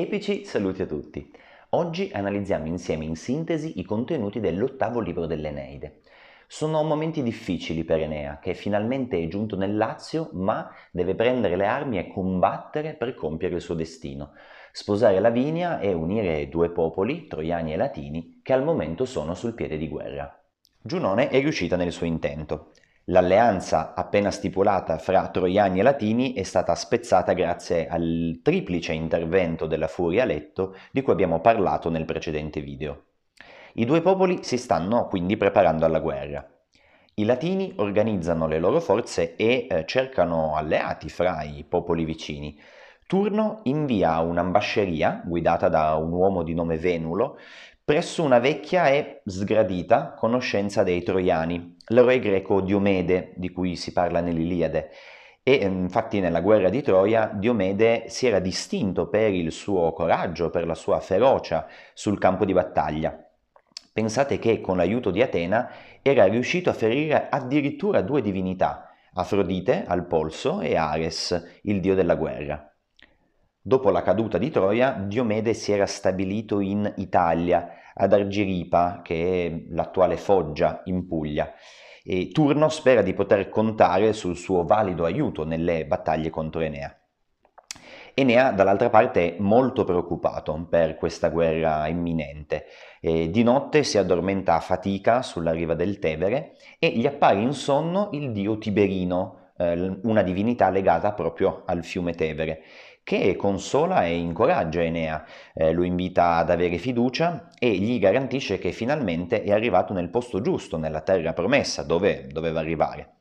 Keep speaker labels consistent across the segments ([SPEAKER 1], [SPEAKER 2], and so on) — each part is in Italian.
[SPEAKER 1] Epici saluti a tutti. Oggi analizziamo insieme in sintesi i contenuti dell'ottavo libro dell'Eneide. Sono momenti difficili per Enea, che finalmente è giunto nel Lazio, ma deve prendere le armi e combattere per compiere il suo destino, sposare Lavinia e unire due popoli, troiani e latini, che al momento sono sul piede di guerra. Giunone è riuscita nel suo intento. L'alleanza appena stipulata fra troiani e latini è stata spezzata grazie al triplice intervento della Furia Letto di cui abbiamo parlato nel precedente video. I due popoli si stanno quindi preparando alla guerra. I latini organizzano le loro forze e eh, cercano alleati fra i popoli vicini. Turno invia un'ambasceria guidata da un uomo di nome Venulo presso una vecchia e sgradita conoscenza dei troiani, l'eroe greco Diomede, di cui si parla nell'Iliade. E infatti nella guerra di Troia Diomede si era distinto per il suo coraggio, per la sua ferocia sul campo di battaglia. Pensate che con l'aiuto di Atena era riuscito a ferire addirittura due divinità, Afrodite al polso e Ares, il dio della guerra. Dopo la caduta di Troia, Diomede si era stabilito in Italia, ad Argiripa, che è l'attuale Foggia in Puglia, e Turno spera di poter contare sul suo valido aiuto nelle battaglie contro Enea. Enea, dall'altra parte, è molto preoccupato per questa guerra imminente. E di notte si addormenta a fatica sulla riva del Tevere e gli appare in sonno il dio Tiberino, eh, una divinità legata proprio al fiume Tevere che consola e incoraggia Enea, eh, lo invita ad avere fiducia e gli garantisce che finalmente è arrivato nel posto giusto, nella terra promessa, dove doveva arrivare.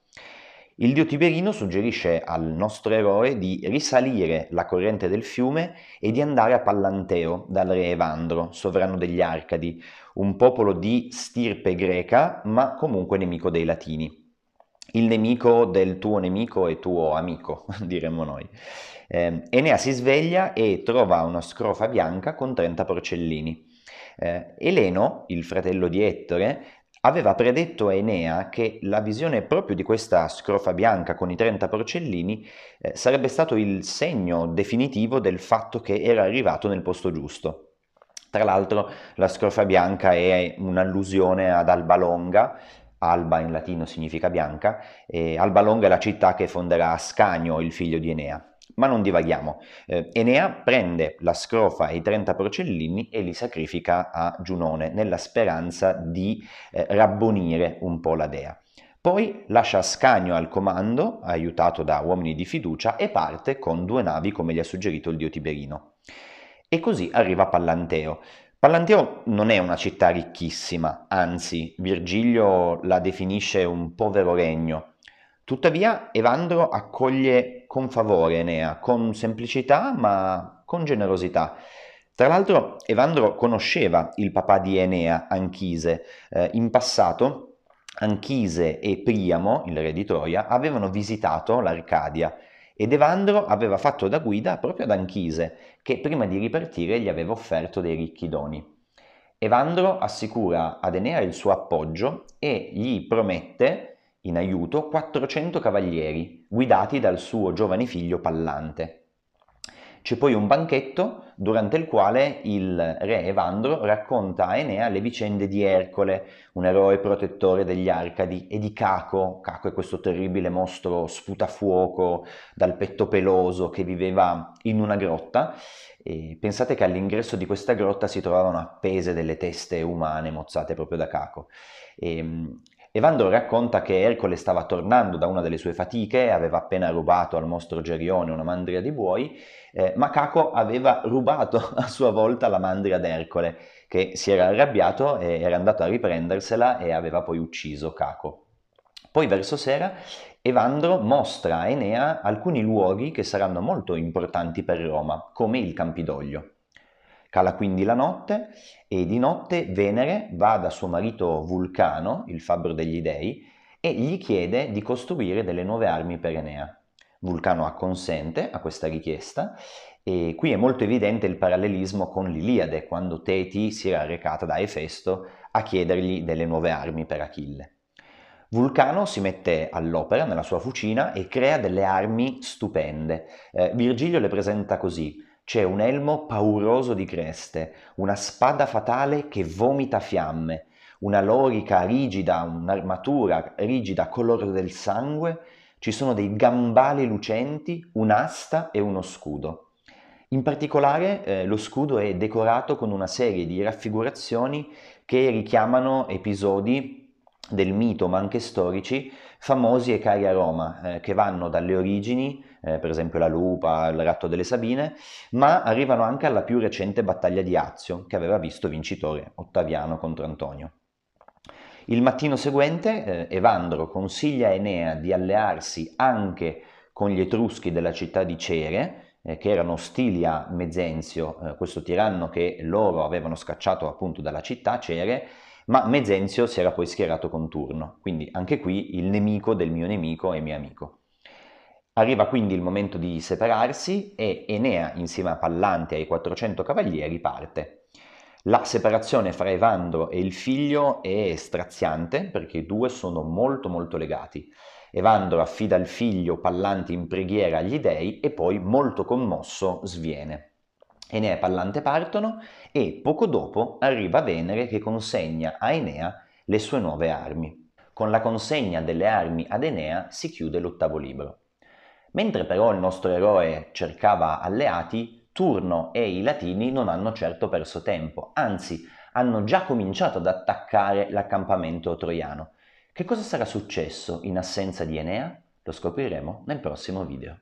[SPEAKER 1] Il dio Tiberino suggerisce al nostro eroe di risalire la corrente del fiume e di andare a Pallanteo dal re Evandro, sovrano degli Arcadi, un popolo di stirpe greca, ma comunque nemico dei Latini. Il nemico del tuo nemico e tuo amico, diremmo noi. Eh, Enea si sveglia e trova una scrofa bianca con 30 porcellini. Eh, Eleno, il fratello di Ettore, aveva predetto a Enea che la visione proprio di questa scrofa bianca con i 30 porcellini eh, sarebbe stato il segno definitivo del fatto che era arrivato nel posto giusto. Tra l'altro la scrofa bianca è un'allusione ad Alba Longa, Alba in latino significa bianca, e Alba Longa è la città che fonderà Ascanio, il figlio di Enea. Ma non divaghiamo. Eh, Enea prende la scrofa e i 30 porcellini e li sacrifica a Giunone nella speranza di eh, rabbonire un po' la dea. Poi lascia Ascanio al comando, aiutato da uomini di fiducia, e parte con due navi come gli ha suggerito il dio Tiberino. E così arriva Pallanteo. Pallanteo non è una città ricchissima, anzi Virgilio la definisce un povero regno. Tuttavia Evandro accoglie con favore Enea, con semplicità ma con generosità. Tra l'altro Evandro conosceva il papà di Enea, Anchise. Eh, in passato Anchise e Priamo, il re di Troia, avevano visitato l'Arcadia ed Evandro aveva fatto da guida proprio ad Anchise, che prima di ripartire gli aveva offerto dei ricchi doni. Evandro assicura ad Enea il suo appoggio e gli promette in aiuto 400 cavalieri, guidati dal suo giovane figlio Pallante. C'è poi un banchetto durante il quale il re Evandro racconta a Enea le vicende di Ercole, un eroe protettore degli Arcadi, e di Caco. Caco è questo terribile mostro sputafuoco dal petto peloso che viveva in una grotta. E pensate che all'ingresso di questa grotta si trovavano appese delle teste umane mozzate proprio da Caco. E, Evandro racconta che Ercole stava tornando da una delle sue fatiche, aveva appena rubato al mostro Gerione una mandria di buoi, eh, ma Caco aveva rubato a sua volta la mandria d'Ercole, che si era arrabbiato e era andato a riprendersela e aveva poi ucciso Caco. Poi verso sera Evandro mostra a Enea alcuni luoghi che saranno molto importanti per Roma, come il Campidoglio. Cala quindi la notte e di notte Venere va da suo marito Vulcano, il fabbro degli dei, e gli chiede di costruire delle nuove armi per Enea. Vulcano acconsente a questa richiesta e qui è molto evidente il parallelismo con l'Iliade, quando Teti si era recata da Efesto a chiedergli delle nuove armi per Achille. Vulcano si mette all'opera nella sua fucina e crea delle armi stupende. Eh, Virgilio le presenta così c'è un elmo pauroso di creste, una spada fatale che vomita fiamme, una lorica rigida, un'armatura rigida colore del sangue, ci sono dei gambali lucenti, un'asta e uno scudo. In particolare eh, lo scudo è decorato con una serie di raffigurazioni che richiamano episodi del mito, ma anche storici, famosi e cari a Roma, eh, che vanno dalle origini, eh, per esempio la Lupa, il Ratto delle Sabine, ma arrivano anche alla più recente battaglia di Azio, che aveva visto vincitore Ottaviano contro Antonio. Il mattino seguente eh, Evandro consiglia a Enea di allearsi anche con gli Etruschi della città di Cere, eh, che erano ostili a Mezenzio, eh, questo tiranno che loro avevano scacciato appunto dalla città, Cere, ma Mezenzio si era poi schierato con Turno, quindi anche qui il nemico del mio nemico è mio amico. Arriva quindi il momento di separarsi e Enea, insieme a Pallante e ai 400 cavalieri, parte. La separazione fra Evandro e il figlio è straziante perché i due sono molto molto legati. Evandro affida il figlio Pallante in preghiera agli dei e poi, molto commosso, sviene. Enea e Pallante partono e poco dopo arriva Venere che consegna a Enea le sue nuove armi. Con la consegna delle armi ad Enea si chiude l'ottavo libro. Mentre però il nostro eroe cercava alleati, Turno e i Latini non hanno certo perso tempo, anzi hanno già cominciato ad attaccare l'accampamento troiano. Che cosa sarà successo in assenza di Enea? Lo scopriremo nel prossimo video.